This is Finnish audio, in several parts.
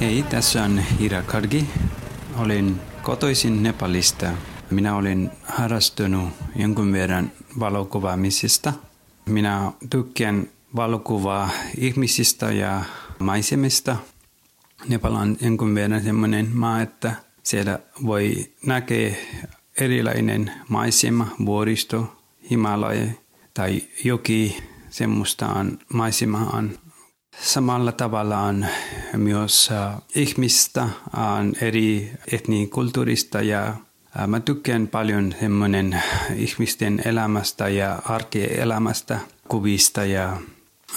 Hei, tässä on Hira Kargi. Olen kotoisin Nepalista. Minä olen harrastunut jonkun verran valokuvaamisesta. Minä tykkään valokuvaa ihmisistä ja maisemista. Nepal on jonkun verran sellainen maa, että siellä voi näkeä erilainen maisema, vuoristo, Himalaya tai joki, semmoista on, maisema on Samalla tavalla on myös äh, ihmistä, on eri etnikulttuurista ja äh, mä tykkään paljon semmoinen ihmisten elämästä ja arkielämästä kuvista ja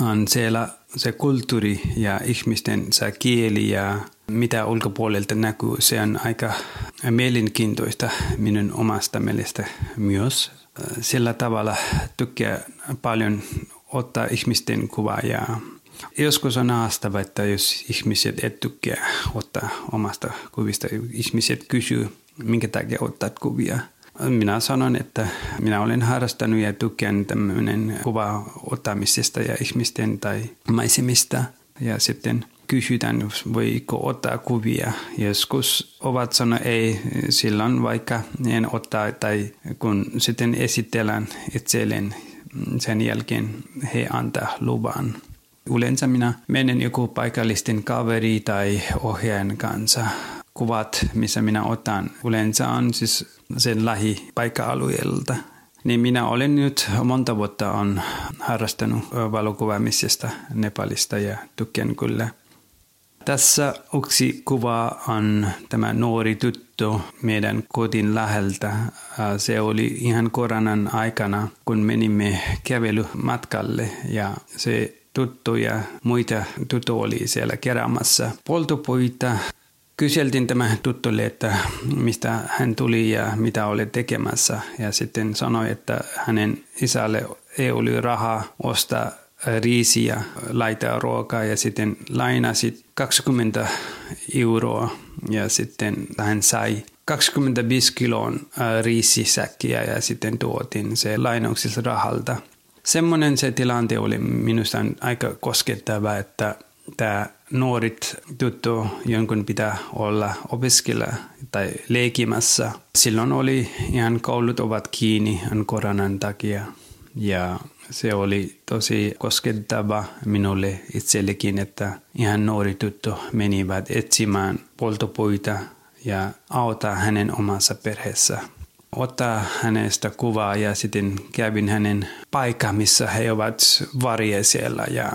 on siellä se kulttuuri ja ihmisten se kieli ja mitä ulkopuolelta näkyy, se on aika mielenkiintoista minun omasta mielestä myös. Äh, sillä tavalla tykkää paljon ottaa ihmisten kuvaa ja Joskus on haastava, että jos ihmiset et tykkää ottaa omasta kuvista, ihmiset kysyy, minkä takia ottat kuvia. Minä sanon, että minä olen harrastanut ja tykkään tämmöinen kuva ottamisesta ja ihmisten tai maisemista. Ja sitten kysytään, voiko ottaa kuvia. Joskus ovat sanoa ei, silloin vaikka en ottaa tai kun sitten esitellään itselleen, sen jälkeen he antaa luvan. Yleensä minä menen joku paikallisten kaveri tai ohjaajan kanssa. Kuvat, missä minä otan, yleensä on siis sen lähipaikka-alueelta. Niin minä olen nyt monta vuotta on harrastanut valokuvaamisesta Nepalista ja tykkään kyllä. Tässä yksi kuva on tämä nuori tyttö meidän kotin läheltä. Se oli ihan koronan aikana, kun menimme kävelymatkalle ja se tuttu ja muita tuttu oli siellä keräämässä poltopuita. Kyseltiin tämä tuttulle, että mistä hän tuli ja mitä oli tekemässä. Ja sitten sanoi, että hänen isälle ei ollut rahaa ostaa riisiä, laittaa ruokaa ja sitten lainasi 20 euroa ja sitten hän sai 25 kilon riisisäkkiä ja sitten tuotiin se lainauksessa rahalta semmoinen se tilante oli minusta aika koskettava, että tämä nuorit tuttu, jonkun pitää olla opiskella tai leikimässä. Silloin oli ihan koulut ovat kiinni koronan takia ja se oli tosi koskettava minulle itsellekin, että ihan nuori tuttu menivät etsimään poltopuita ja auttaa hänen omassa perheessä. Ottaa hänestä kuvaa ja sitten kävin hänen paikka, missä he ovat varje siellä ja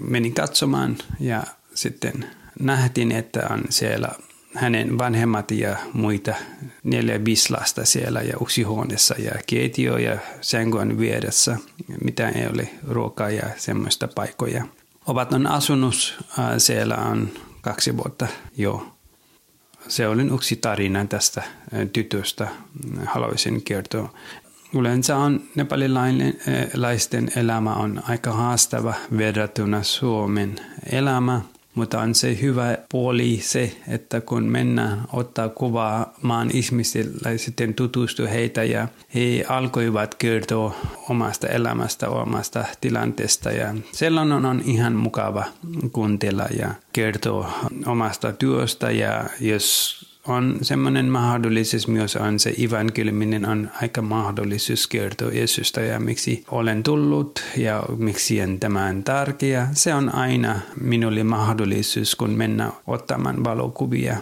menin katsomaan ja sitten nähtiin, että on siellä hänen vanhemmat ja muita neljä viisi lasta siellä ja yksi huoneessa ja keitio ja sänky on vieressä. Mitä ei ole ruokaa ja semmoista paikkoja. Ovat on asunut siellä on kaksi vuotta jo se oli yksi tarina tästä tytöstä, haluaisin kertoa. Yleensä on nepalilaisten elämä on aika haastava verrattuna Suomen elämä, mutta on se hyvä puoli se, että kun mennään ottaa kuvaa maan ihmisille, sitten tutustua heitä ja he alkoivat kertoa omasta elämästä, omasta tilanteesta. Ja sellainen on ihan mukava kuuntella ja kertoa omasta työstä. Ja jos on semmoinen mahdollisuus myös on se evankeliuminen on aika mahdollisuus kertoa Jeesusta ja miksi olen tullut ja miksi on tämän tärkeä. Se on aina minulle mahdollisuus, kun mennä ottamaan valokuvia.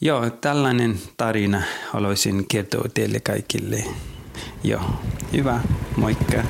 Joo, tällainen tarina haluaisin kertoa teille kaikille. Joo, hyvä, moikka.